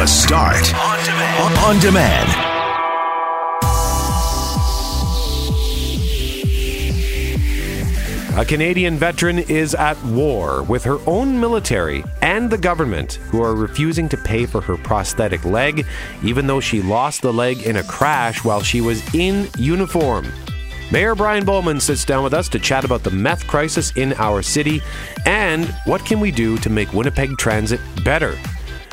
The Start on demand. On demand. A Canadian veteran is at war with her own military and the government, who are refusing to pay for her prosthetic leg, even though she lost the leg in a crash while she was in uniform. Mayor Brian Bowman sits down with us to chat about the meth crisis in our city and what can we do to make Winnipeg transit better.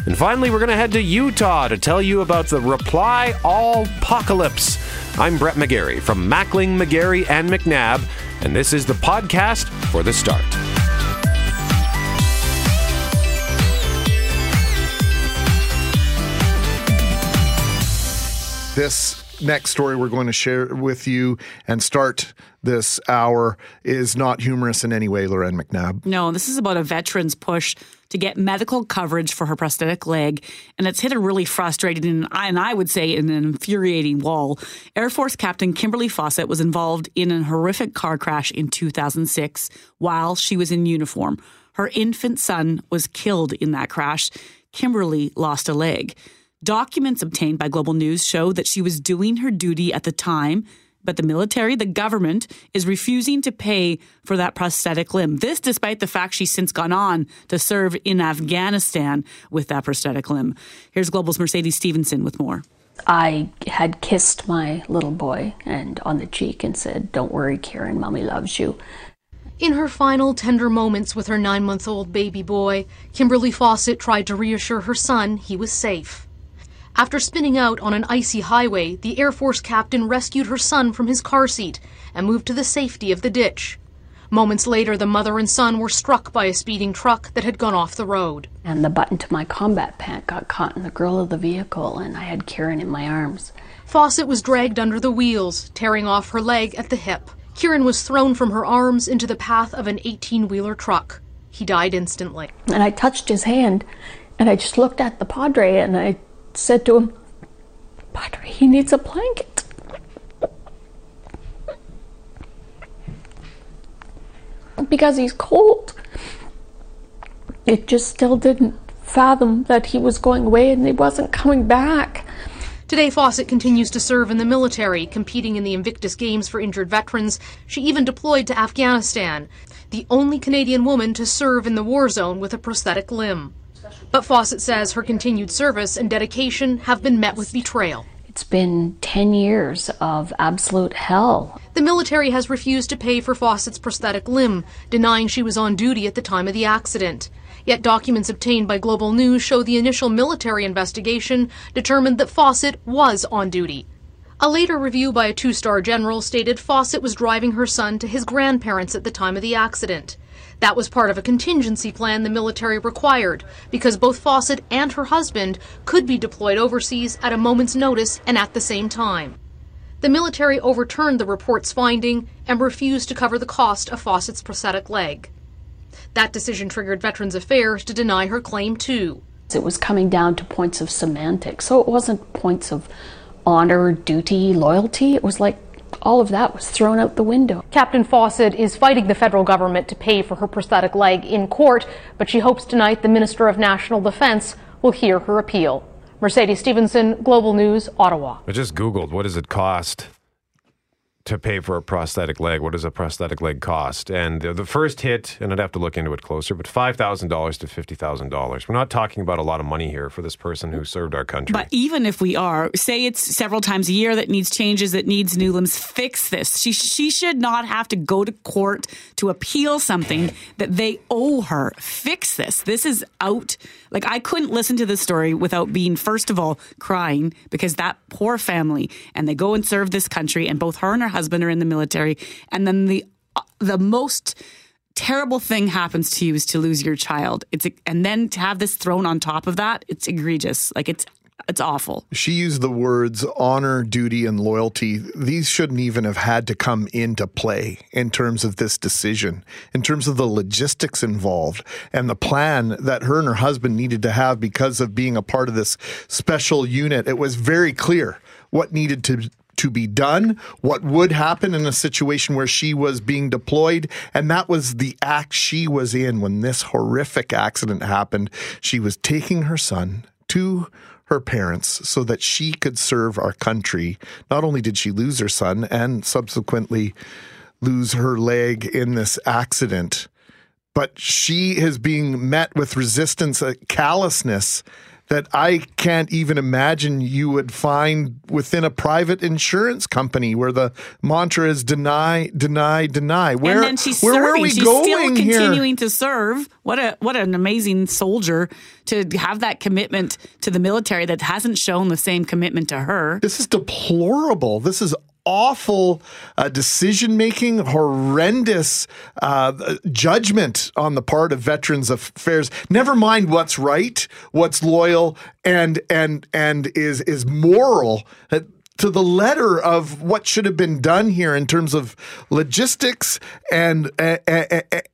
And finally, we're going to head to Utah to tell you about the Reply All Apocalypse. I'm Brett McGarry from Mackling, McGarry, and McNabb, and this is the podcast for the start. This next story we're going to share with you and start this hour is not humorous in any way, Loren McNabb. No, this is about a veteran's push to get medical coverage for her prosthetic leg, and it's hit a really frustrating and I would say an infuriating wall. Air Force Captain Kimberly Fawcett was involved in a horrific car crash in 2006 while she was in uniform. Her infant son was killed in that crash. Kimberly lost a leg. Documents obtained by Global News show that she was doing her duty at the time, but the military, the government, is refusing to pay for that prosthetic limb. This despite the fact she's since gone on to serve in Afghanistan with that prosthetic limb. Here's Global's Mercedes Stephenson with more. I had kissed my little boy and on the cheek and said, "Don't worry, Kieran, mommy loves you." In her final tender moments with her nine month old baby boy, Kimberly Fawcett tried to reassure her son he was safe. After spinning out on an icy highway, the Air Force captain rescued her son from his car seat and moved to the safety of the ditch. Moments later, the mother and son were struck by a speeding truck that had gone off the road. And the button to my combat pant got caught in the grill of the vehicle, and I had Kieran in my arms. Fawcett was dragged under the wheels, tearing off her leg at the hip. Kieran was thrown from her arms into the path of an 18 wheeler truck. He died instantly. And I touched his hand, and I just looked at the Padre, and I said to him, Padre, he needs a blanket. Because he's cold. It just still didn't fathom that he was going away and he wasn't coming back. Today, Fawcett continues to serve in the military, competing in the Invictus Games for injured veterans. She even deployed to Afghanistan, the only Canadian woman to serve in the war zone with a prosthetic limb. But Fawcett says her continued service and dedication have been met with betrayal. It's been 10 years of absolute hell. The military has refused to pay for Fawcett's prosthetic limb, denying she was on duty at the time of the accident. Yet documents obtained by Global News show the initial military investigation determined that Fawcett was on duty. A later review by a two star general stated Fawcett was driving her son to his grandparents at the time of the accident. That was part of a contingency plan the military required because both Fawcett and her husband could be deployed overseas at a moment's notice and at the same time. The military overturned the report's finding and refused to cover the cost of Fawcett's prosthetic leg. That decision triggered Veterans Affairs to deny her claim too. It was coming down to points of semantics, so it wasn't points of honor, duty, loyalty. It was like all of that was thrown out the window. Captain Fawcett is fighting the federal government to pay for her prosthetic leg in court, but she hopes tonight the Minister of National Defense will hear her appeal. Mercedes Stephenson, Global News, Ottawa. I just Googled what does it cost to pay for a prosthetic leg. What does a prosthetic leg cost? And the, first hit, and I'd have to look into it closer, but $5,000 to $50,000. We're not talking about a lot of money here for this person who served our country. But even if we are, say it's several times a year that needs changes, that needs new limbs, fix this. She, she should not have to go to court to appeal something that they owe her. Fix this. This is out. Like, I couldn't listen to this story without being, first of all, crying because that poor family, and they go and serve this country, and both her and her husband are in the military, and then the the most terrible thing happens to you is to lose your child. It's and then to have this thrown on top of that, it's egregious. Like it's it's awful. She used the words honor, duty, and loyalty. These shouldn't even have had to come into play in terms of this decision, in terms of the logistics involved and the plan that her and her husband needed to have because of being a part of this special unit. It was very clear what needed to to be done, what would happen in a situation where she was being deployed. And that was the act she was in when this horrific accident happened. She was taking her son to her parents so that she could serve our country. Not only did she lose her son and subsequently lose her leg in this accident, but she is being met with resistance, uh, callousness that I can't even imagine you would find within a private insurance company where the mantra is deny, deny, deny. Where, and then she's where serving. were we she's going still here? continuing to serve. What a what an amazing soldier to have that commitment to the military that hasn't shown the same commitment to her. This is deplorable. This is awful uh, decision making, horrendous uh, judgment on the part of Veterans Affairs. Never mind what's right, what's loyal, and and and is is moral. Uh, to the letter of what should have been done here in terms of logistics and uh,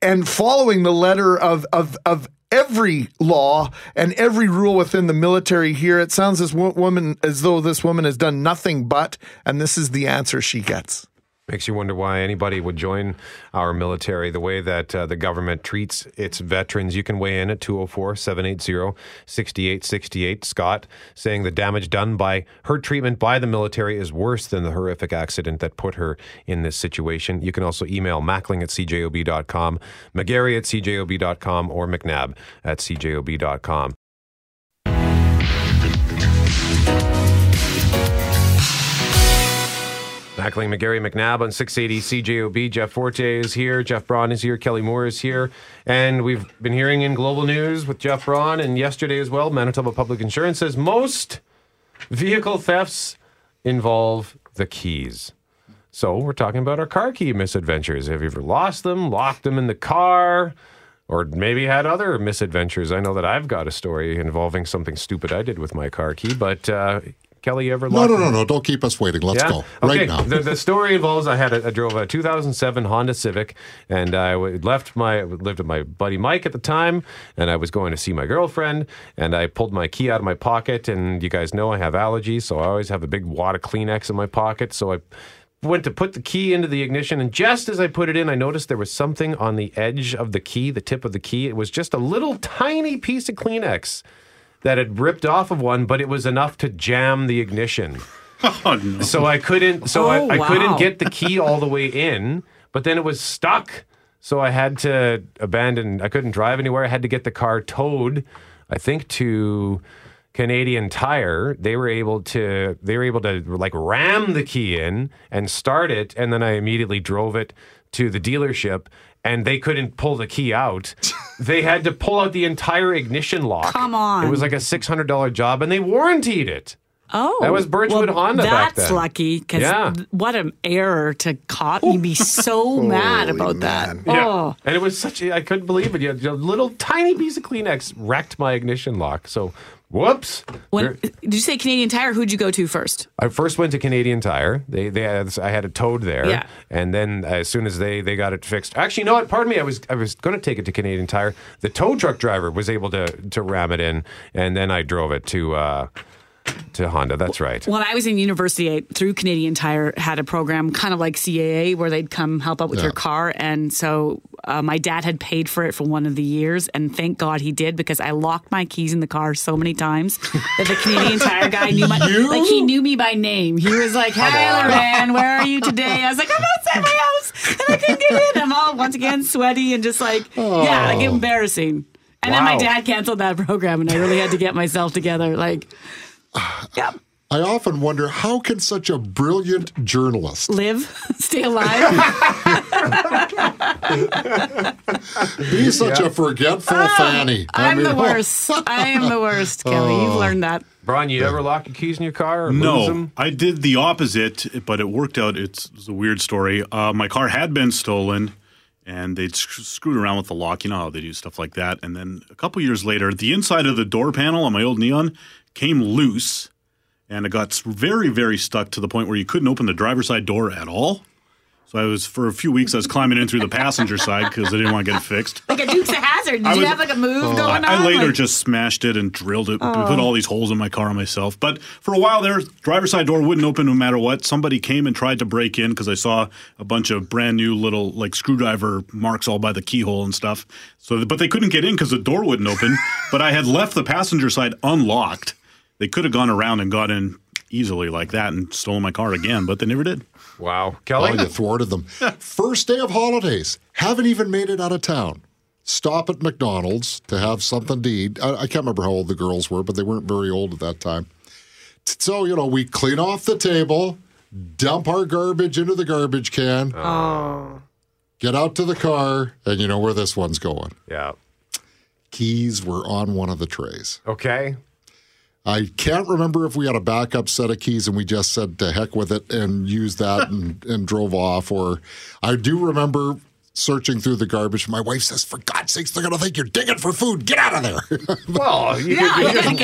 and following the letter of of of every law and every rule within the military here. It sounds as woman as though this woman has done nothing but, and this is the answer she gets. Makes you wonder why anybody would join our military the way that uh, the government treats its veterans. You can weigh in at 204 780 6868. Scott saying the damage done by her treatment by the military is worse than the horrific accident that put her in this situation. You can also email mackling at cjob.com, McGarry at cjob.com, or McNabb at cjob.com. Mackling, McGarry, McNabb on 680 CJOB. Jeff Forte is here. Jeff Braun is here. Kelly Moore is here. And we've been hearing in global news with Jeff Braun and yesterday as well, Manitoba Public Insurance says most vehicle thefts involve the keys. So we're talking about our car key misadventures. Have you ever lost them, locked them in the car, or maybe had other misadventures? I know that I've got a story involving something stupid I did with my car key, but uh, Kelly, ever No, no, no, no. Don't keep us waiting. Let's yeah? go okay. right now. the, the story involves I had a, I drove a 2007 Honda Civic, and I left my lived with my buddy Mike at the time, and I was going to see my girlfriend, and I pulled my key out of my pocket, and you guys know I have allergies, so I always have a big wad of Kleenex in my pocket, so I went to put the key into the ignition and just as I put it in I noticed there was something on the edge of the key the tip of the key it was just a little tiny piece of Kleenex that had ripped off of one, but it was enough to jam the ignition. Oh, no. So I couldn't. So Oh, I, I wow. couldn't get the key all the way in, but then it was stuck. So I had to abandon. I couldn't drive anywhere. I had to get the car towed. I think to Canadian Tire. They were able to. They were able to like ram the key in and start it, and then I immediately drove it to the dealership. And they couldn't pull the key out. they had to pull out the entire ignition lock. Come on. It was like a six hundred dollar job, and they warranted it. Oh, That was Birchwood well, Honda back That's then. lucky because Yeah. what an error to caught. You'd be so mad about man. that. Oh, And it was such a, I couldn't believe it. You had a little tiny piece of Kleenex wrecked my ignition lock. So, whoops. when did you say Canadian Tire? Who'd you go to first? I first went to Canadian Tire. They, they had, I had a towed there. Yeah. And then as soon as they, they got it fixed, actually, you know what? Pardon me. I was, I was going to take it to Canadian Tire. The tow truck driver was able to, to ram it in. And then I drove it to, uh, to Honda. That's right. When I was in university, I, through Canadian Tire, had a program kind of like CAA where they'd come help out with Yeah. your car. And so uh, my dad had paid for it for one of the years. And thank God he did because I locked my keys in the car so many times that the Canadian Tire guy knew my, like he knew me by name. He was like, Hey, man, where are you today? I was like, I'm outside my house and I couldn't get in. I'm all once again sweaty and just like, yeah, like embarrassing. And then my dad canceled that program and I really had to get myself together. Like, yeah. I often wonder how can such a brilliant journalist live, stay alive. be such a forgetful fanny? I Ah, I'm mean, the worst. I am the worst, Kelly. You've learned that. Brian, you ever lock your keys in your car or lose No, them? I did the opposite, but it worked out. It's, it's a weird story. Uh, my car had been stolen, and they'd sc- screwed around with the lock. You know how they do stuff like that. And then a couple years later, the inside of the door panel on my old Neon came loose, and it got very, very stuck to the point where you couldn't open the driver's side door at all. So I was for a few weeks. I was climbing in through the passenger side because I didn't want to get it fixed. Like a Dukes of Hazzard. Did I you was- have like a move oh, going on? I later Like- just smashed it and drilled it, oh. put all these holes in my car myself. But for a while there, driver's side door wouldn't open no matter what. Somebody came and tried to break in because I saw a bunch of brand new little like screwdriver marks all by the keyhole and stuff. So, but they couldn't get in because the door wouldn't open. but I had left the passenger side unlocked. They could have gone around and got in easily like that and stolen my car again, but they never did. Wow. Kelly. Oh, you thwarted them. First day of holidays. Haven't even made it out of town. Stop at McDonald's to have something to eat. I, I can't remember how old the girls were, but they weren't very old at that time. So, you know, we clean off the table, dump our garbage into the garbage can, oh. get out to the car, and you know where this one's going. yeah. Keys were on one of the trays. Okay. I can't remember if we had a backup set of keys and we just said to heck with it and used that and, and drove off. Or I do remember searching through the garbage. My wife says, For God's sakes, they're going to think you're digging for food. Get out of there. Well, you Yeah, could, you yeah, could-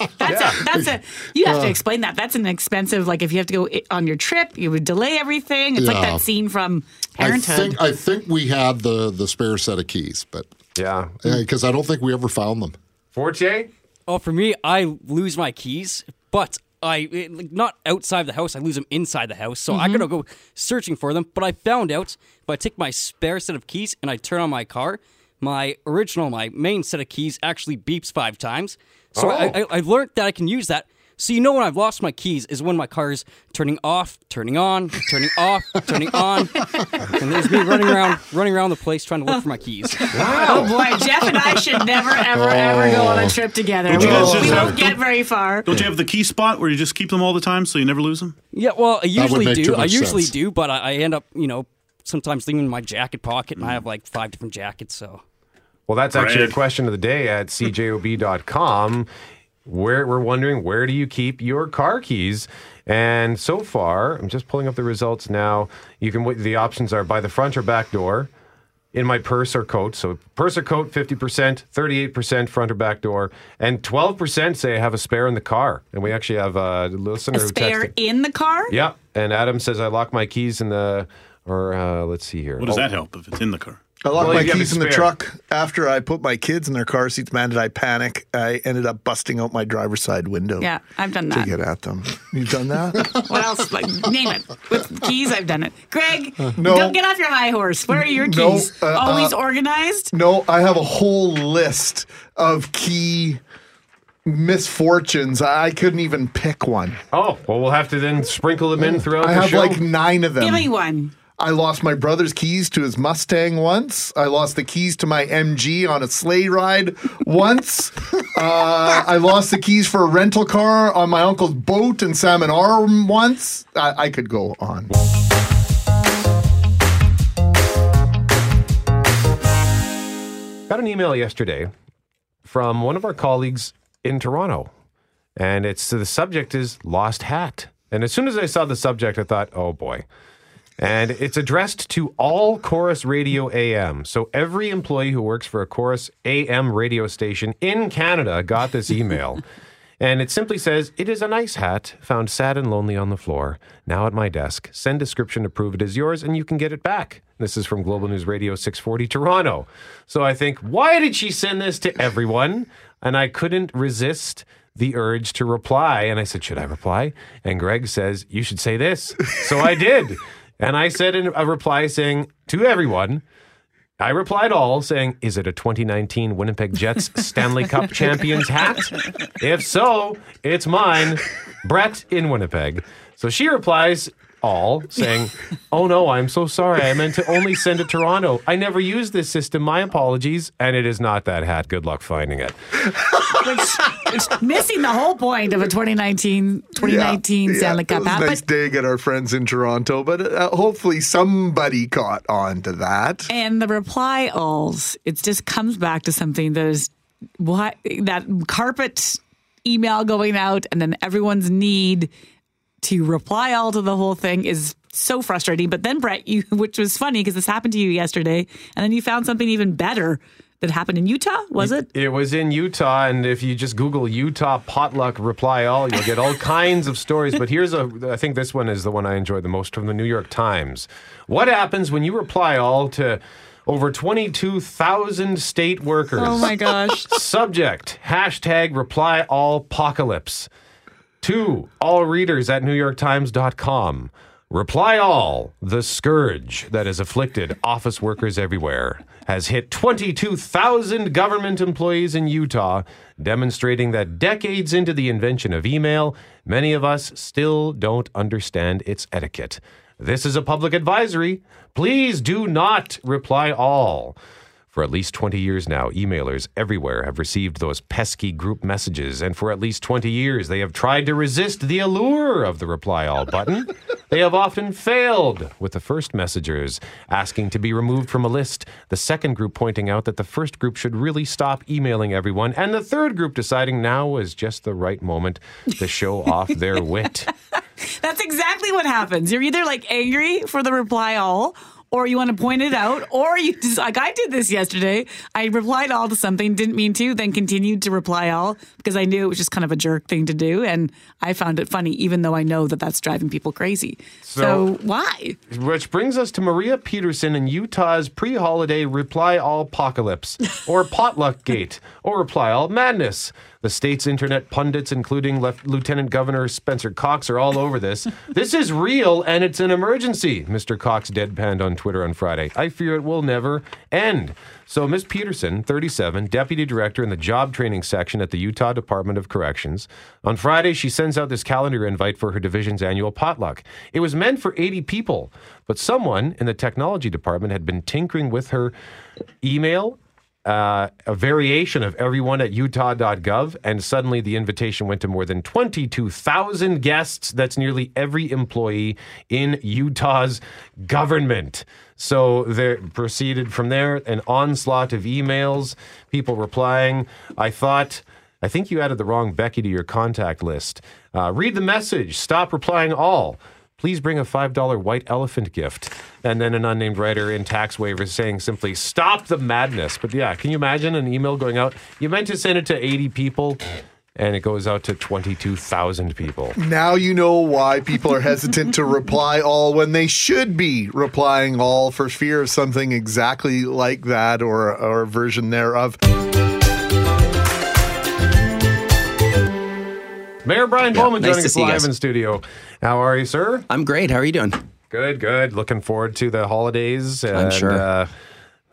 yeah. that's a that's a you have to uh. explain that. That's an expensive like if you have to go on your trip, you would delay everything. It's like that scene from I Parenthood. think I think we had the, the spare set of keys, but yeah. because I don't think we ever found them. Forte? Oh, for me, I lose my keys, but I it- like, not outside the house. I lose them inside the house, so I mm-hmm. gotta go searching for them. But I found out if I take my spare set of keys and I turn on my car, my original, my main set of keys actually beeps five times. So I, oh. I, I learned that I can use that. So you know when I've lost my keys is when my car's turning off, turning on, turning off, turning on, and there's me running around, running around the place trying to look for my keys. oh boy, Jeff and I should never, ever, ever go on a oh. trip together. Don't you we guys won't, just we have- won't get very far. Don't you have the key spot where you just keep them all the time so you never lose them? Yeah, well, I usually make too do. I much usually sense. do, but I, I end up, you know, sometimes leaving in my jacket pocket, and I have like five different jackets. So Well, that's actually a Greg. question of the day at cjob.com. Where we're wondering where do you keep your car keys? And so far, I'm just pulling up the results now. You can the options are by the front or back door, in my purse or coat. So purse or coat, 50%, 38% front or back door, and 12% say I have a spare in the car. And we actually have a listener A who spare texted. in the car? Yeah, and Adam says I lock my keys in the or uh, let's see here. What does Oh, that help if it's in the car? I locked Well, my you have a keys in the truck after I put my kids in their car seats. Man, did I panic? I ended up busting out my driver's side window. Yeah, I've done that. To get at them. You've done that? What else? Like, name it. With keys, I've done it. Greg, No. don't get off your high horse. What are your No, keys? uh, Always uh, organized? no, I have a whole list of key misfortunes. I couldn't even pick one. Oh, well, we'll have to then sprinkle them in throughout I the have show. like nine of them. Give me one. I lost my brother's keys to his Mustang once. I lost the keys to my MG on a sleigh ride once. uh, I lost the keys for a rental car on my uncle's boat in Salmon Arm once. I, I could go on. Got an email yesterday from one of our colleagues in Toronto, and it's the subject is lost hat. And as soon as I saw the subject, I thought, oh boy. And it's addressed to all Corus Radio AM. So every employee who works for a Corus AM radio station in Canada got this email. And it simply says, It is a nice hat, found sad and lonely on the floor, now at my desk. Send description to prove it is yours, and you can get it back. This is from Global News Radio 640 Toronto. So I think, why did she send this to everyone? And I couldn't resist the urge to reply. And I said, Should I reply? And Greg says, You should say this. So I did. And I said in a reply saying, To everyone, I replied all saying, Is it a 2019 Winnipeg Jets Stanley Cup champions hat? If so, it's mine, Brett in Winnipeg. So she replies all saying, Oh no, I'm so sorry. I meant to only send it to Toronto. I never used this system. My apologies. And it is not that hat. Good luck finding it. Which, which missing the whole point of a 2019 2019 Yeah, Stanley it Cup was a hat. nice But dig at our friends in Toronto, but uh, hopefully somebody caught on to that. and the reply alls, it just comes back to something that is what that carpet email going out, and then everyone's need to reply all to the whole thing is so frustrating. But then Brett, you, which was funny because this happened to you yesterday, and then you found something even better that happened in Utah. Was it? It was in Utah, and if you just Google Utah potluck reply all, you'll get all kinds of stories. But here's a, I think this one is the one I enjoy the most from the New York Times. What happens when you reply all to over 22,000 state workers? Oh my gosh. Subject, hashtag reply all apocalypse. Two, all readers at NewYorkTimes.com. Reply all, the scourge that has afflicted office workers everywhere has hit 22,000 government employees in Utah, demonstrating that decades into the invention of email, many of us still don't understand its etiquette. This is a public advisory. Please do not reply all. For at least 20 years now, emailers everywhere have received those pesky group messages, and for at least 20 years, they have tried to resist the allure of the reply all button. they have often failed, with the first messengers asking to be removed from a list, the second group pointing out that the first group should really stop emailing everyone, and the third group deciding now was just the right moment to show off their wit. That's exactly what happens. You're either like angry for the reply all, or you want to point it out, or you just like I did this yesterday. I replied all to something, didn't mean to, then continued to reply all because I knew it was just kind of a jerk thing to do, and I found it funny, even though I know that that's driving people crazy. So, So- why? Which brings us to Maria Peterson in Utah's pre holiday reply all apocalypse, or potluck gate, or reply all madness. The state's internet pundits, including Lef- Lieutenant Governor Spencer Cox, are all over this. this is real and it's an emergency, Mr. Cox deadpanned on Twitter on Friday. I fear it will never end. So, Ms. Peterson, 37, deputy director in the job training section at the Utah Department of Corrections, on Friday she sends out this calendar invite for her division's annual potluck. It was meant for 80 people, but someone in the technology department had been tinkering with her email. Uh, a variation of everyone at utah.gov, and suddenly the invitation went to more than 22,000 guests. That's nearly every employee in Utah's government. So there proceeded from there an onslaught of emails, people replying. I thought, I think you added the wrong Becky to your contact list. Uh, read the message. Stop replying all. Please bring a $5 white elephant gift. And then an unnamed writer in tax waivers saying simply, stop the madness. But yeah, can you imagine an email going out? You meant to send it to 80 people, and it goes out to 22,000 people. Now you know why people are hesitant to reply all when they should be replying all for fear of something exactly like that or, or a version thereof. Mayor Brian Bowman nice joining to us live guys. in studio. How are you, sir? I'm great. How are you doing? Good, good. Looking forward to the holidays. And, sure. Uh,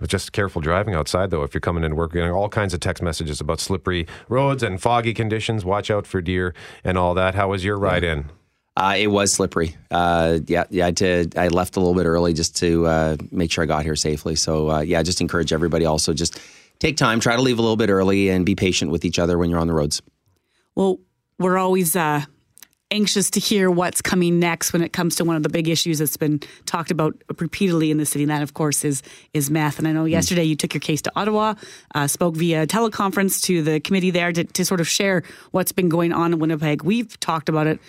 just careful driving outside, though. If you're coming into work, you're getting all kinds of text messages about slippery roads and foggy conditions. Watch out for deer and all that. How was your ride in? Uh, it was slippery. Uh, yeah, yeah. I, had to, I left a little bit early just to uh, make sure I got here safely. So uh, yeah, just encourage everybody also just take time, try to leave a little bit early, and be patient with each other when you're on the roads. Well, we're always uh, anxious to hear what's coming next when it comes to one of the big issues that's been talked about repeatedly in the city. And that, of course, is is meth. And I know yesterday you took your case to Ottawa, uh, spoke via teleconference to the committee there to, to sort of share what's been going on in Winnipeg. We've talked about it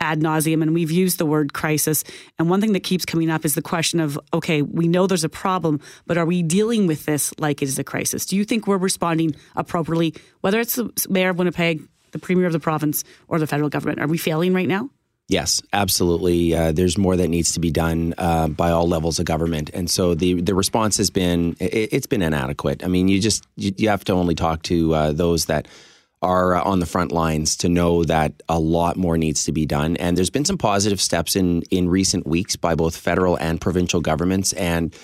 ad nauseum, and we've used the word crisis. And one thing that keeps coming up is the question of, okay, we know there's a problem, but are we dealing with this like it is a crisis? Do you think we're responding appropriately, whether it's the mayor of Winnipeg? The premier of the province or the federal government? Are we failing right now? Yes, absolutely. Uh, there's more that needs to be done uh, by all levels of government, and so the the response has been it, it's been inadequate. I mean, you just you, you have to only talk to uh, those that are uh, on the front lines to know that a lot more needs to be done. And there's been some positive steps in in recent weeks by both federal and provincial governments, and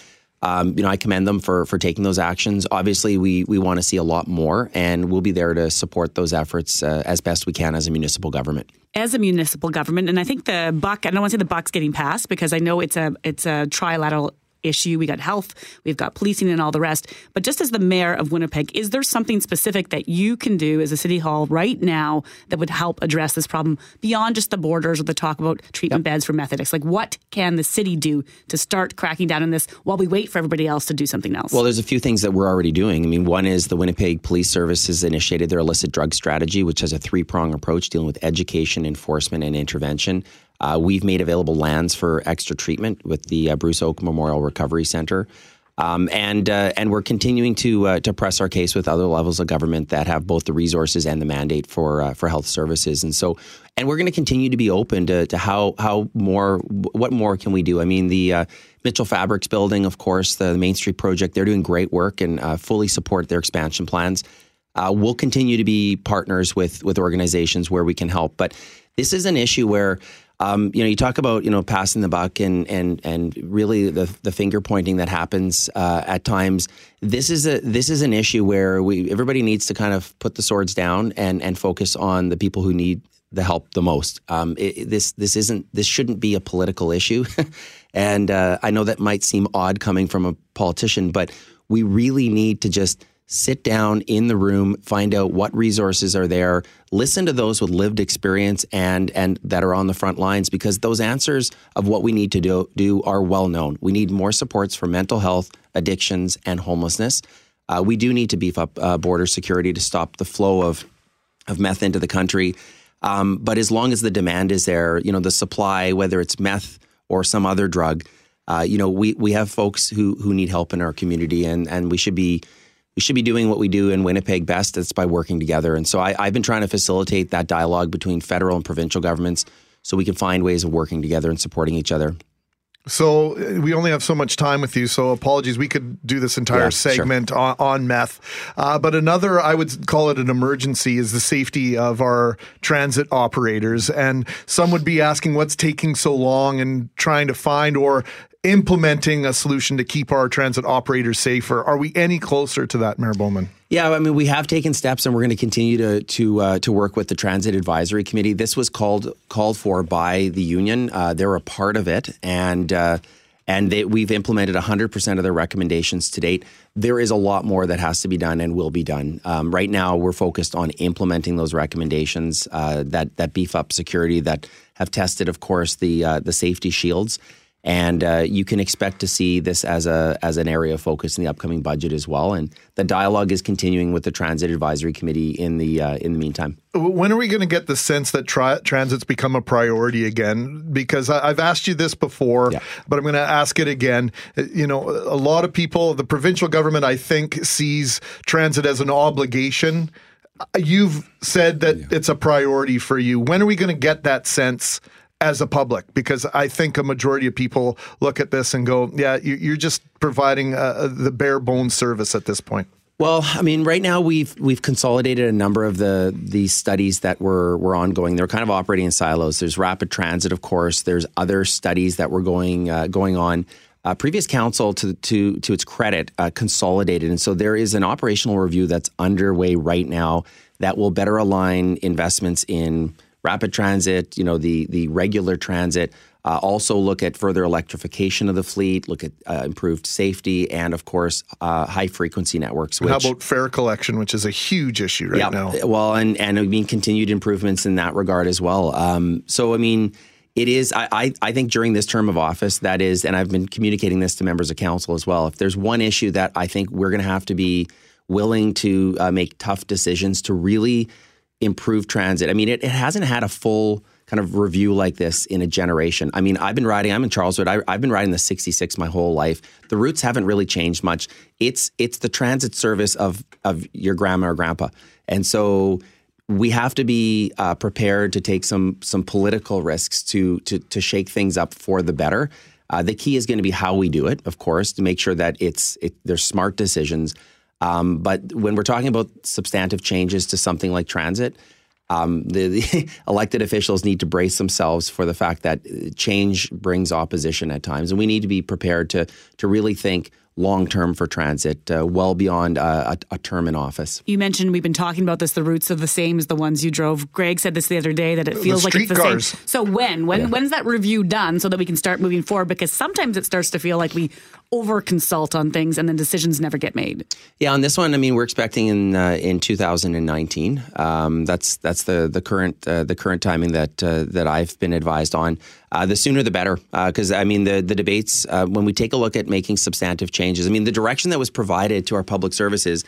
um, you know, I commend them for for taking those actions. Obviously, we we want to see a lot more, and we'll be there to support those efforts uh, as best we can as a municipal government. As a municipal government, and I think the buck. I don't want to say the buck's getting passed because I know it's a it's a trilateral issue. We got health, we've got policing, and all the rest. But just as the mayor of Winnipeg, is there something specific that you can do as a city hall right now that would help address this problem beyond just the borders or the talk about treatment beds for meth addicts? Like, what can the city do to start cracking down on this while we wait for everybody else to do something else? Well, there's a few things that we're already doing. I mean, one is the Winnipeg Police Service has initiated their illicit drug strategy, which has a three prong approach dealing with education, enforcement, and intervention. Uh, we've made available lands for extra treatment with the uh, Bruce Oake Memorial Recovery Center. Um, and uh, and we're continuing to uh, to press our case with other levels of government that have both the resources and the mandate for uh, for health services. And so, and we're going to continue to be open to, to how how more what more can we do? I mean, the uh, Mitchell Fabrics building, of course, the Main Street project, they're doing great work and fully support their expansion plans. We'll continue to be partners with with organizations where we can help, but this is an issue where um, you know, you talk about you know passing the buck and and and really the the finger pointing that happens uh, at times. This is a this is an issue where we everybody needs to kind of put the swords down and and focus on the people who need the help the most. Um, it, this this isn't this shouldn't be a political issue, and uh, I know that might seem odd coming from a politician, but we really need to just sit down in the room, find out what resources are there, listen to those with lived experience and and that are on the front lines because those answers of what we need to do, do are well known. We need more supports for mental health, addictions, and homelessness. Uh, we do need to beef up uh, border security to stop the flow of of meth into the country. Um, but as long as the demand is there, you know, the supply, whether it's meth or some other drug, uh, you know, we we have folks who who need help in our community, and and we should be we should be doing what we do in Winnipeg best. That's by working together. And so I, I've been trying to facilitate that dialogue between federal and provincial governments so we can find ways of working together and supporting each other. So uh, we only have so much time with you. So apologies. We could do this entire Yeah, segment on, on meth. Uh, but another, I would call it an emergency, is the safety of our transit operators. And some would be asking what's taking so long and trying to find or implementing a solution to keep our transit operators safer. Are we any closer to that, Mayor Bowman? Yeah, I mean, we have taken steps, and we're going to continue to to uh, to work with the Transit Advisory Committee. This was called called for by the union. Uh, they're a part of it, and uh, and they, we've implemented 100 percent of their recommendations to date. There is a lot more that has to be done and will be done. Um, right now, we're focused on implementing those recommendations uh, that that beef up security, that have tested, of course, the uh, the safety shields. And uh, you can expect to see this as a as an area of focus in the upcoming budget as well. And the dialogue is continuing with the Transit Advisory Committee in the uh, in the meantime. When are we going to get the sense that tri- transit's become a priority again? Because I- I've asked you this before, but I'm going to ask it again. Uh, You know, a lot of people, the provincial government, I think, sees transit as an obligation. Uh, You've said that it's a priority for you. When are we going to get that sense? As a public, because I think a majority of people look at this and go, "Yeah, you- you're just providing uh, the bare bones service at this point." Well, I mean, right now we've we've consolidated a number of the these studies that were were ongoing. They're kind of operating in silos. There's rapid transit, of course. There's other studies that were going uh, going on. Uh, previous council, to to to its credit, uh, consolidated, and so there is an operational review that's underway right now that will better align investments in rapid transit. You know, the the regular transit. Uh, also look at further electrification of the fleet. Look at uh, improved safety, and of course, uh, high frequency networks. Which, How about fare collection, which is a huge issue right yeah, now? Well, and and I mean continued improvements in that regard as well. Um, so I mean, it is. I, I I think during this term of office, that is, and I've been communicating this to members of council as well. If there's one issue that I think we're going to have to be willing to uh, make tough decisions to really improve transit. I mean, it, it hasn't had a full kind of review like this in a generation. I mean, I've been riding. I'm in Charleswood. I, I've been riding the 66 my whole life. The routes haven't really changed much. It's it's the transit service of of your grandma or grandpa, and so we have to be uh, prepared to take some some political risks to to to shake things up for the better. Uh, the key is going to be how we do it, of course, to make sure that it's it, there's smart decisions. Um, but when we're talking about substantive changes to something like transit, um, the, the elected officials need to brace themselves for the fact that change brings opposition at times, and we need to be prepared to to really think long term for transit, uh, well beyond uh, a, a term in office. You mentioned we've been talking about this. The routes are the same as the ones you drove. Greg said this the other day that it feels like it's the streetcars. same. So when when when's that review done so that we can start moving forward? Because sometimes it starts to feel like we over consult on things and then decisions never get made. Yeah, on this one, I mean, we're expecting in uh, in 2019. Um, that's that's the the current uh, the current timing that uh, that I've been advised on. Uh, the sooner the better, because I mean, the the debates uh, when we take a look at making substantive changes. I mean, the direction that was provided to our public services.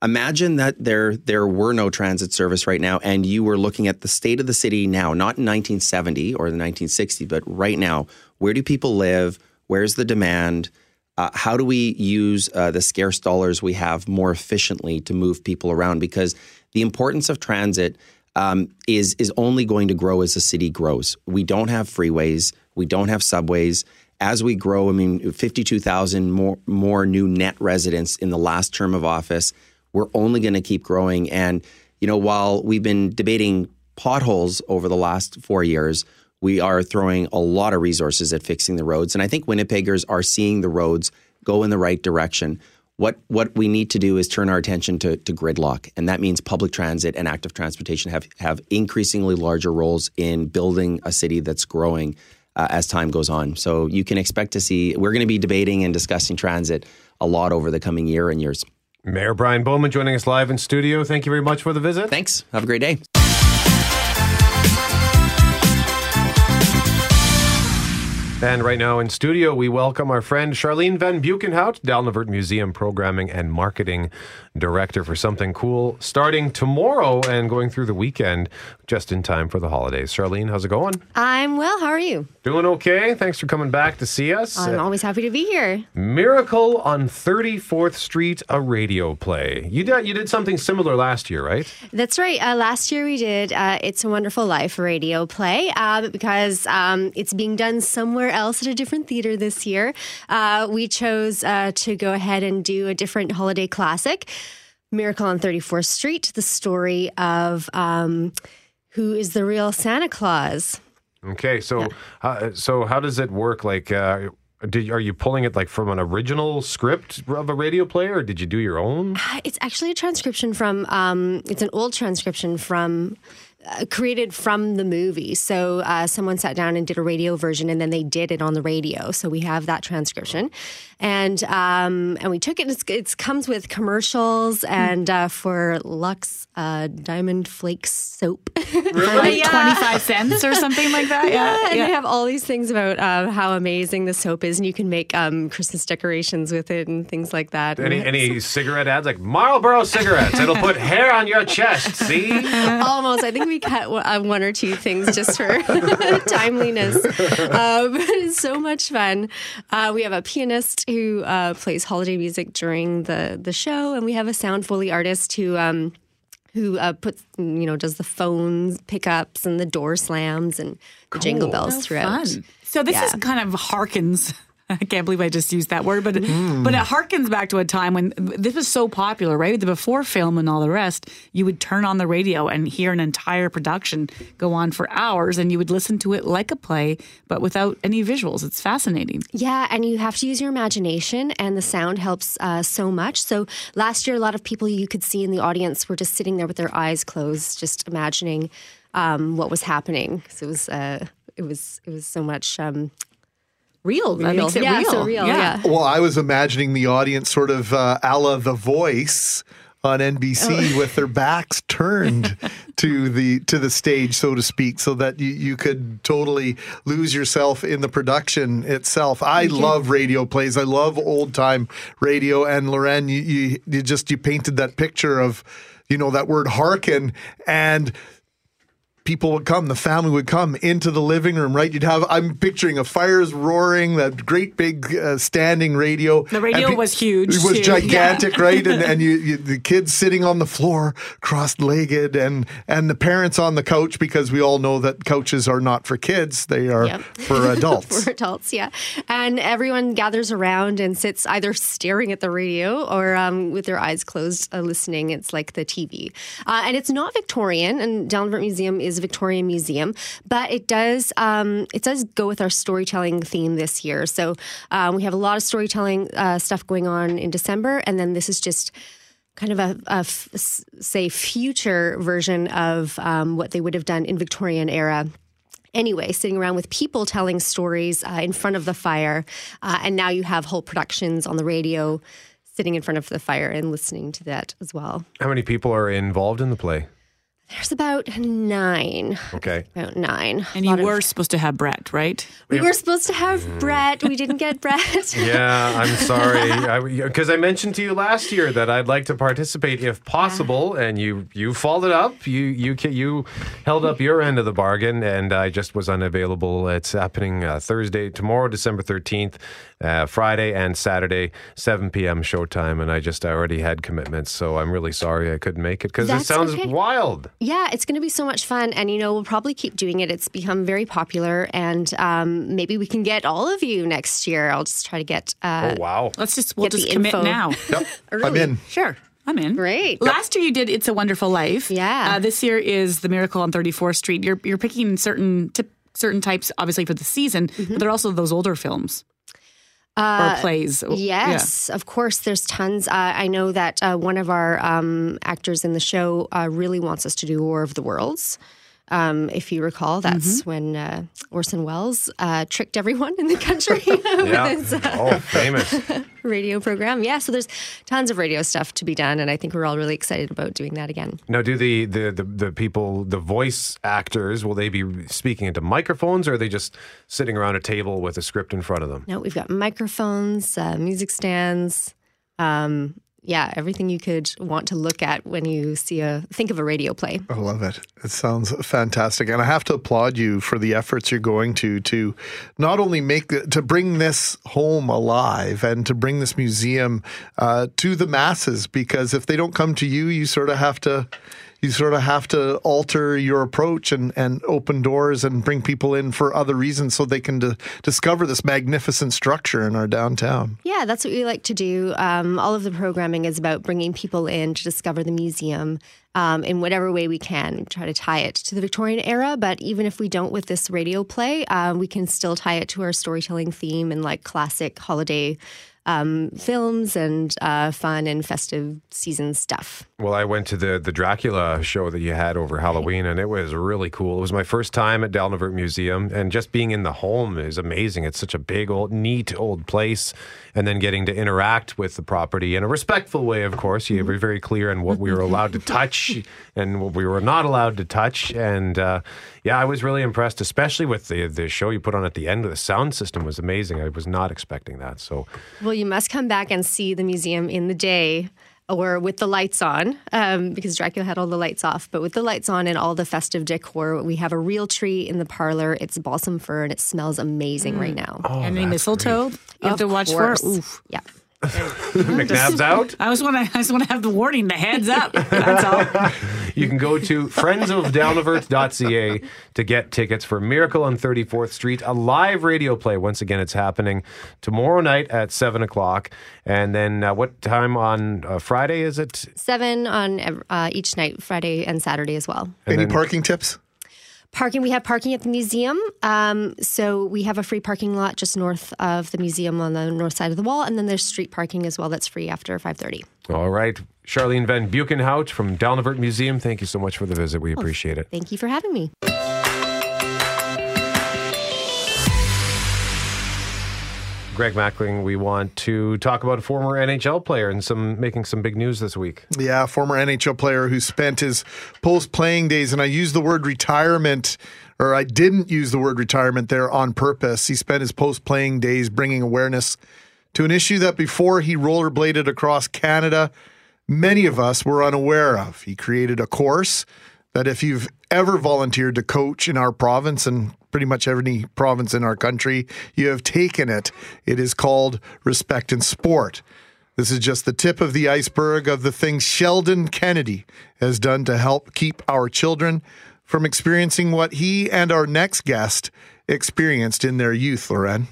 Imagine that there there were no transit service right now, and you were looking at the state of the city now, not in 1970 or the 1960s, but right now. Where do people live? Where's the demand? Uh, how do we use uh, the scarce dollars we have more efficiently to move people around? Because the importance of transit um, is is only going to grow as the city grows. We don't have freeways, we don't have subways. As we grow, I mean, fifty-two thousand more more new net residents in the last term of office. We're only going to keep growing, and you know, while we've been debating potholes over the last four years, we are throwing a lot of resources at fixing the roads. And I think Winnipeggers are seeing the roads go in the right direction. What, what we need to do is turn our attention to, to gridlock. And that means public transit and active transportation have, have increasingly larger roles in building a city that's growing uh, as time goes on. So you can expect to see, we're going to be debating and discussing transit a lot over the coming year and years. Mayor Brian Bowman joining us live in studio. Thank you very much for the visit. Thanks. Have a great day. And right now in studio, we welcome our friend Charlene Van Buchenhout, Dalnavert Museum Programming and Marketing Director for Something Cool, starting tomorrow and going through the weekend just in time for the holidays. Charlene, how's it going? I'm well. How are you? Doing okay. Thanks for coming back to see us. I'm always happy to be here. Miracle on 34th Street, a radio play. You did, you did something similar last year, right? That's right. Uh, last year we did uh, It's a Wonderful Life radio play uh, because um, it's being done somewhere else at a different theater this year. Uh, we chose uh, to go ahead and do a different holiday classic, Miracle on 34th Street, the story of um, who is the real Santa Claus. Okay, so uh, so how does it work? Like, uh, did are you pulling it like from an original script of a radio play, or did you do your own? Uh, It's actually a transcription from, um, it's an old transcription from. Uh, created from the movie. So uh, someone sat down and did a radio version, and then they did it on the radio. So we have that transcription, and um, and we took it. It's, it comes with commercials and uh, for Lux uh, Diamond Flakes soap. Like 25 cents or something like that. Yeah, Yeah. and yeah. they have all these things about uh, how amazing the soap is, and you can make um, Christmas decorations with it and things like that. Any any cigarette ads like Marlboro cigarettes? It'll put hair on your chest. See, Almost. I think we cut one- uh, or two things just for timeliness. Uh, but it's so much fun. Uh, we have a pianist who uh, plays holiday music during the, the show, and we have a sound foley artist who. Um, who uh, puts, you know, does the phones pickups and the door slams and the jingle bells Oh, throughout. fun. So this Yeah. is kind of harkens. I can't believe I just used that word, but but it harkens back to a time when this was so popular, right? The before film and all the rest, you would turn on the radio and hear an entire production go on for hours, and you would listen to it like a play, but without any visuals. It's fascinating. Yeah, and you have to use your imagination, and the sound helps uh, so much. So last year, a lot of people you could see in the audience were just sitting there with their eyes closed, just imagining um, what was happening. So it was, uh, it was, it was so much. Um, Real. That Real. makes it Yeah, real. so real, yeah. Well, I was imagining the audience sort of uh, a la The Voice on NBC with their backs turned to the to the stage, so to speak, so that you, you could totally lose yourself in the production itself. I love radio plays. I love old time radio. And Loren, you, you you just you painted that picture of you know that word hearken and people would come, the family would come into the living room, right? You'd have, I'm picturing a fires roaring, that great big uh, standing radio. The radio pe- was huge, It was too. gigantic, right? And, and you, you, the kids sitting on the floor, cross legged, and, and the parents on the couch because we all know that couches are not for kids, they are Yep. for adults. for adults, yeah. And everyone gathers around and sits either staring at the radio or um, with their eyes closed, uh, listening. It's like the TV. Uh, and it's not Victorian, and Dalnavert Museum is a Victorian museum, but it does um, it does go with our storytelling theme this year. So um, we have a lot of storytelling uh, stuff going on in December, and then this is just kind of a, a f- say future version of um, what they would have done in Victorian era anyway, sitting around with people telling stories uh, in front of the fire. Uh, and now you have whole productions on the radio sitting in front of the fire and listening to that as well. how many people are involved in the play? There's about nine. Okay. About nine. And you were supposed to have Brett, right? We were supposed to have Brett. We didn't get Brett. Yeah, I'm sorry. Because I, mentioned to you last year that I'd like to participate if possible, and you you followed up. You you you held up your end of the bargain, and I just was unavailable. It's happening uh, Thursday, tomorrow, December 13th. Uh, Friday and Saturday, 7 p.m. showtime. And I just I already had commitments, so I'm really sorry I couldn't make it because it sounds okay. wild. Yeah, it's going to be so much fun. And, you know, we'll probably keep doing it. It's become very popular. And um, maybe we can get all of you next year. I'll just try to get. Uh, oh, wow. Let's just, we'll just commit info. now. Yep. I'm in. Sure. I'm in. Great. Last year you did "It's a Wonderful Life." Yeah. Uh, this year is "The Miracle on 34th Street." You're you're picking certain tip, certain types, obviously for the season, Mm-hmm. but they're also those older films or plays. Uh, Yes, of course. There's tons. Uh, I know that uh, one of our um, actors in the show uh, really wants us to do War of the Worlds. Um, if you recall, that's Mm-hmm. when uh, Orson Welles uh, tricked everyone in the country Yeah. with his uh, Oh, famous. radio program. Yeah, so there's tons of radio stuff to be done, and I think we're all really excited about doing that again. Now, do the, the, the, the people, the voice actors, will they be speaking into microphones or are they just sitting around a table with a script in front of them? No, we've got microphones, uh, music stands. Um, yeah, everything you could want to look at when you see a think of a radio play. I love it. It sounds fantastic, and I have to applaud you for the efforts you're going to to not only make to bring this home alive and to bring this museum uh, to the masses. Because if they don't come to you, you sort of have to you sort of have to alter your approach and, and open doors and bring people in for other reasons so they can d- discover this magnificent structure in our downtown. Yeah, that's what we like to do. Um, all of the programming is about bringing people in to discover the museum um, in whatever way we can. We try to tie it to the Victorian era, but even if we don't with this radio play, um, we can still tie it to our storytelling theme and like classic holiday um, films and uh, fun and festive season stuff. Well, I went to the the Dracula show that you had over Halloween, and it was really cool. It was my first time at Dalnavert Museum, and just being in the home is amazing. It's such a big, old, neat old place, and then getting to interact with the property in a respectful way. Of course, you were very clear on what we were allowed to touch and what we were not allowed to touch, and uh, yeah, I was really impressed, especially with the the show you put on at the end. The sound system was amazing. I was not expecting that. So Well, you must come back and see the museum in the day or with the lights on, um, because Dracula had all the lights off. But with the lights on and all the festive decor, we have a real tree in the parlor. It's balsam fir and it smells amazing right now. and any mistletoe you have Of to watch course. for. Oof. Yeah. McNabb's out. I just want to. I just want to have the warning, the heads up. That's all. You can go to friendsofdalnavert.ca to get tickets for Miracle on 34th Street, a live radio play. Once again, it's happening tomorrow night at 7 o'clock. And then uh, what time on uh, Friday is it? Seven on uh, each night, Friday and Saturday as well. Any then- parking tips? Parking, we have parking at the museum. Um, so we have a free parking lot just north of the museum on the north side of the wall. And then there's street parking as well that's free after 5.30. All right. Charlene Van Buchenhout from Dalnavert Museum, thank you so much for the visit. We appreciate it. Thank you for having me. Greg Mackling, we want to talk about a former NHL player and some making some big news this week. Yeah, former NHL player who spent his post playing days, and I use the word retirement, or I didn't use the word retirement there on purpose. He spent his post playing days bringing awareness to an issue that before he rollerbladed across Canada, many of us were unaware of. He created a course that if you've ever volunteered to coach in our province and pretty much every province in our country, you have taken it. It is called Respect in Sport. This is just the tip of the iceberg of the things Sheldon Kennedy has done to help keep our children from experiencing what he and our next guest experienced in their youth, Loren.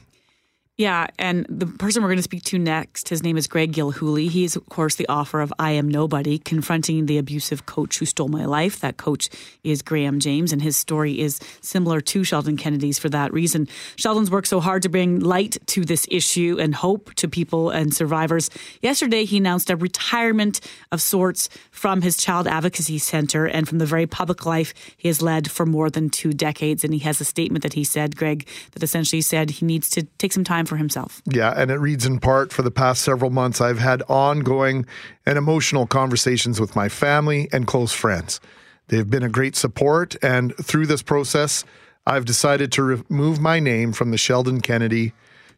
Yeah, and the person we're going to speak to next, his name is Greg Gilhooly. He is, of course, the author of I Am Nobody, confronting the abusive coach who stole my life. That coach is Graham James, and his story is similar to Sheldon Kennedy's for that reason. Sheldon's worked so hard to bring light to this issue and hope to people and survivors. Yesterday, he announced a retirement of sorts from his child advocacy center and from the very public life he has led for more than two decades. And he has a statement that he said, Greg, that essentially said he needs to take some time for himself. Yeah, and it reads in part for the past several months, I've had ongoing and emotional conversations with my family and close friends. They've been a great support, and through this process, I've decided to remove my name from the Sheldon Kennedy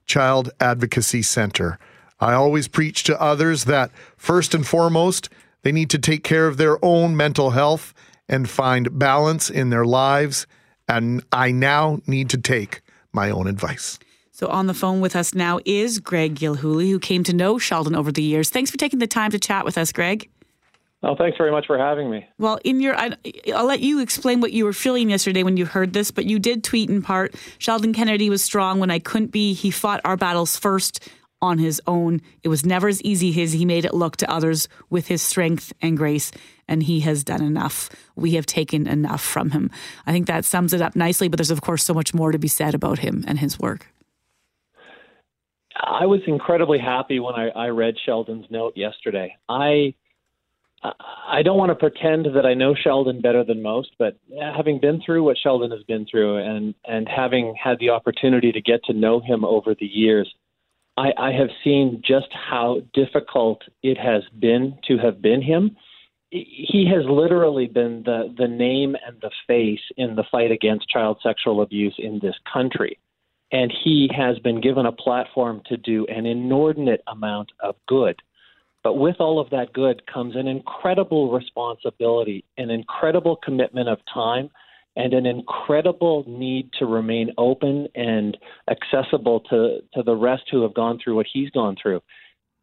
Child Advocacy Center. I always preach to others that, first and foremost, they need to take care of their own mental health and find balance in their lives, and I now need to take my own advice. So on the phone with us now is Greg Gilhooly, who came to know Sheldon over the years. Thanks for taking the time to chat with us, Greg. Oh, thanks very much for having me. Well, in your, I, will let you explain what you were feeling yesterday when you heard this, but you did tweet in part Sheldon Kennedy was strong when I couldn't be. He fought our battles first on his own. It was never as easy as he made it look to others with his strength and grace, and he has done enough. We have taken enough from him. I think that sums it up nicely, but there's, of course, so much more to be said about him and his work. I was incredibly happy when I, I read Sheldon's note yesterday. I I don't want to pretend that I know Sheldon better than most, but having been through what Sheldon has been through and and having had the opportunity to get to know him over the years, I, I have seen just how difficult it has been to have been him. He has literally been the the name and the face in the fight against child sexual abuse in this country. And he has been given a platform to do an inordinate amount of good but with all of that good comes an incredible responsibility, an incredible commitment of time, and an incredible need to remain open and accessible to, to the rest who have gone through what he's gone through.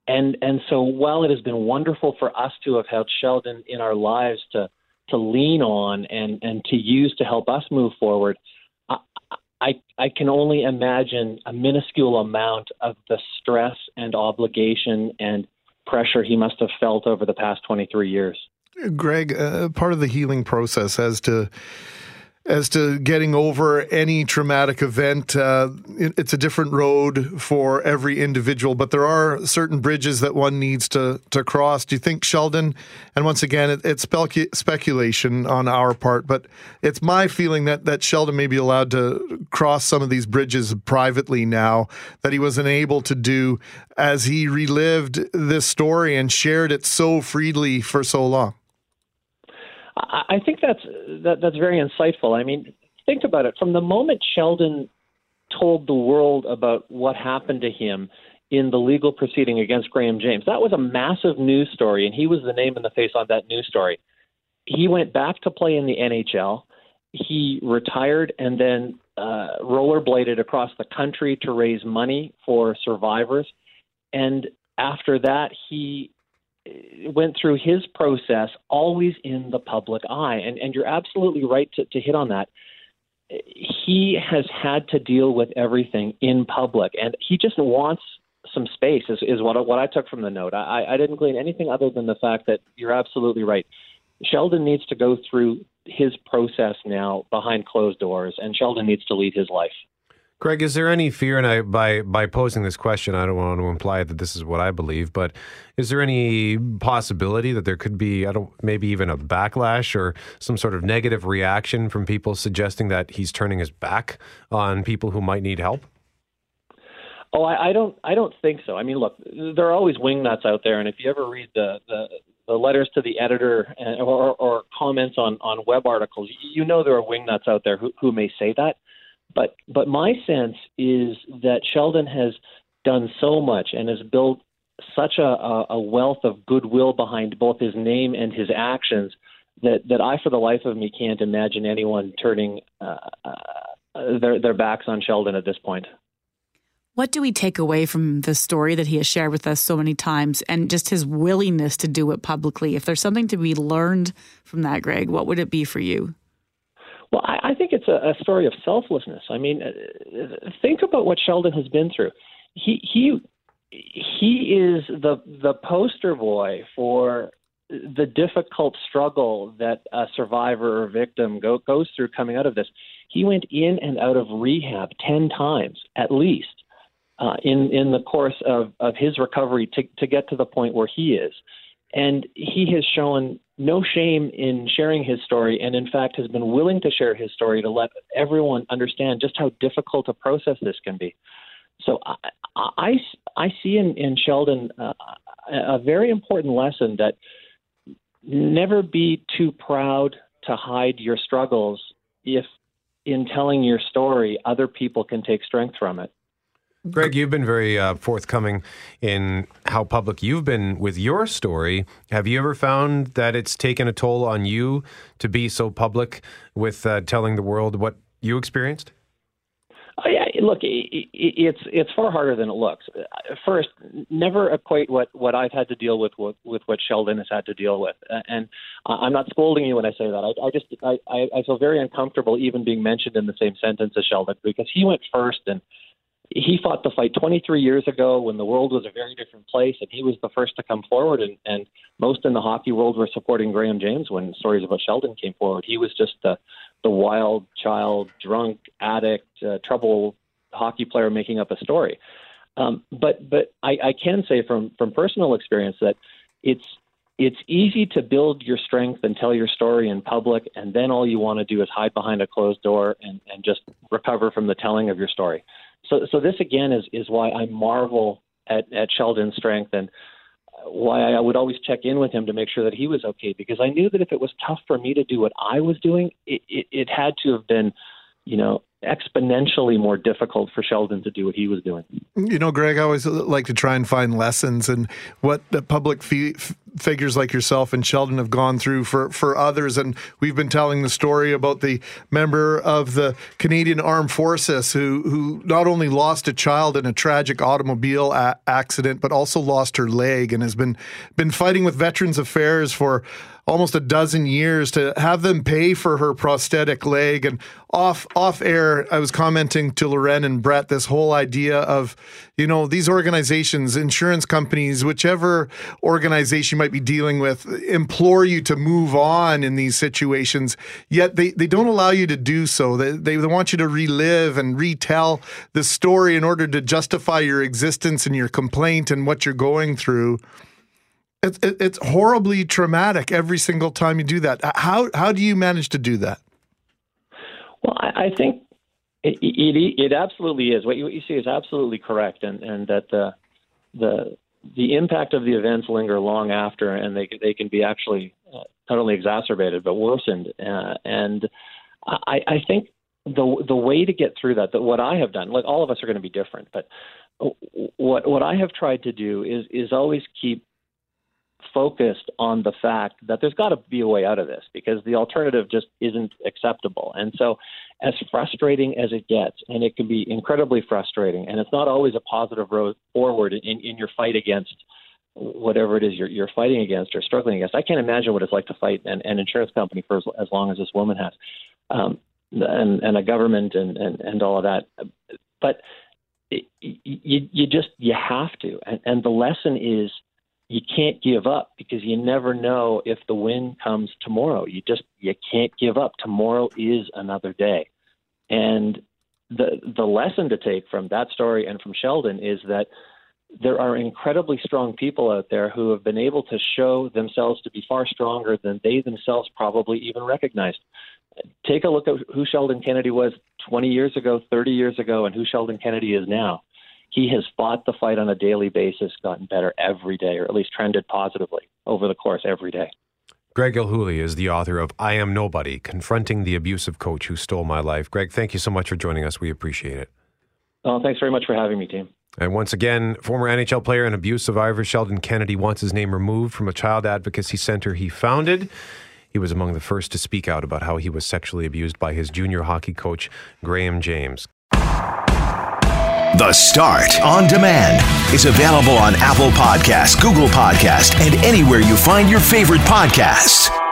And and so while it has been wonderful for us to have had Sheldon in our lives to to lean on and, and to use to help us move forward, I, I, can only imagine a minuscule amount of the stress and obligation and pressure he must have felt over the past 23 years. Greg, uh, part of the healing process as to as to getting over any traumatic event. Uh, it, it's a different road for every individual, but there are certain bridges that one needs to to cross. Do you think Sheldon? And once again, it, it's specu- speculation on our part, but it's my feeling that that Sheldon may be allowed to cross some of these bridges privately now that he was unable to do as he relived this story and shared it so freely for so long. I think that's that, that's very insightful. I mean, think about it. From the moment Sheldon told the world about what happened to him in the legal proceeding against Graham James, that was a massive news story, and he was the name in the face on that news story. He went back to play in the NHL. He retired and then uh, rollerbladed across the country to raise money for survivors. And after that, he went through his process always in the public eye. And, and you're absolutely right to, to hit on that. He has had to deal with everything in public, and he just wants some space, is, is what, what I took from the note. I, I didn't glean anything other than the fact that you're absolutely right. Sheldon needs to go through his process now behind closed doors, and Sheldon needs to lead his life. Greg, is there any fear, and I, by by posing this question, I don't want to imply that this is what I believe, but is there any possibility that there could be, I don't, maybe even a backlash or some sort of negative reaction from people suggesting that he's turning his back on people who might need help? Oh, I, I don't, I don't think so. I mean, look, there are always wingnuts out there, and if you ever read the the, the letters to the editor and, or, or comments on on web articles, you know there are wingnuts out there who, who may say that. But but my sense is that Sheldon has done so much and has built such a, a wealth of goodwill behind both his name and his actions that that I, for the life of me, can't imagine anyone turning uh, uh, their their backs on Sheldon at this point. What do we take away from the story that he has shared with us so many times and just his willingness to do it publicly? If there's something to be learned from that, Greg, what would it be for you? Well, I, I think it's a, a story of selflessness. I mean, uh, think about what Sheldon has been through. He he he is the the poster boy for the difficult struggle that a survivor or victim go, goes through coming out of this. He went in and out of rehab ten times at least uh, in in the course of, of his recovery to to get to the point where he is, and he has shown no shame in sharing his story, and in fact has been willing to share his story to let everyone understand just how difficult a process this can be. So I, I, I see in, in Sheldon uh, a very important lesson that never be too proud to hide your struggles if in telling your story other people can take strength from it. Greg, you've been very uh, forthcoming in how public you've been with your story. Have you ever found that it's taken a toll on you to be so public with uh, telling the world what you experienced? Oh, yeah, look, it's it's far harder than it looks. First, never equate what what I've had to deal with with, with what Sheldon has had to deal with, and I'm not scolding you when I say that. I, I just I, I feel very uncomfortable even being mentioned in the same sentence as Sheldon because he went first and he fought the fight 23 years ago when the world was a very different place, and he was the first to come forward. And, and most in the hockey world were supporting Graham James when stories about Sheldon came forward. He was just the the wild child, drunk, addict, uh, trouble hockey player making up a story. Um, but but I, I can say from from personal experience that it's it's easy to build your strength and tell your story in public, and then all you want to do is hide behind a closed door and, and just recover from the telling of your story. So, so this again is is why I marvel at, at Sheldon's strength and why I would always check in with him to make sure that he was okay because I knew that if it was tough for me to do what I was doing, it, it, it had to have been, you know, exponentially more difficult for Sheldon to do what he was doing. You know, Greg, I always like to try and find lessons and what the public figures like yourself and Sheldon have gone through for, for others. And we've been telling the story about the member of the Canadian Armed Forces who, who not only lost a child in a tragic automobile a- accident, but also lost her leg and has been, been fighting with Veterans Affairs for almost a dozen years to have them pay for her prosthetic leg. And off off air, I was commenting to Loren and Brett this whole idea of, you know, these organizations, insurance companies, whichever organization you might be dealing with, implore you to move on in these situations. Yet they, they don't allow you to do so. They, they want you to relive and retell the story in order to justify your existence and your complaint and what you're going through. It's, it's horribly traumatic every single time you do that. How how do you manage to do that? Well, I, I think it, it, it absolutely is. What you, what you see is absolutely correct, and and that the the the impact of the events linger long after, and they they can be actually uh, not only exacerbated but worsened. Uh, and I, I think the the way to get through that, that what I have done, like all of us are going to be different, but what what I have tried to do is is always keep focused on the fact that there's got to be a way out of this because the alternative just isn't acceptable. And so, as frustrating as it gets, and it can be incredibly frustrating, and it's not always a positive road forward in, in your fight against whatever it is you're, you're fighting against or struggling against. I can't imagine what it's like to fight an, an insurance company for as, as long as this woman has, um, and, and a government and, and, and all of that. But it, you, you just you have to, and, and the lesson is you can't give up because you never know if the win comes tomorrow. You just you can't give up. Tomorrow is another day. And the the lesson to take from that story and from Sheldon is that there are incredibly strong people out there who have been able to show themselves to be far stronger than they themselves probably even recognized. Take a look at who Sheldon Kennedy was 20 years ago, 30 years ago, and who Sheldon Kennedy is now he has fought the fight on a daily basis, gotten better every day, or at least trended positively over the course every day. Greg Gilhooly is the author of I Am Nobody Confronting the Abusive Coach Who Stole My Life. Greg, thank you so much for joining us. We appreciate it. Oh, thanks very much for having me, team. And once again, former NHL player and abuse survivor Sheldon Kennedy wants his name removed from a child advocacy center he founded. He was among the first to speak out about how he was sexually abused by his junior hockey coach, Graham James. The Start on Demand is available on Apple Podcasts, Google Podcasts, and anywhere you find your favorite podcasts.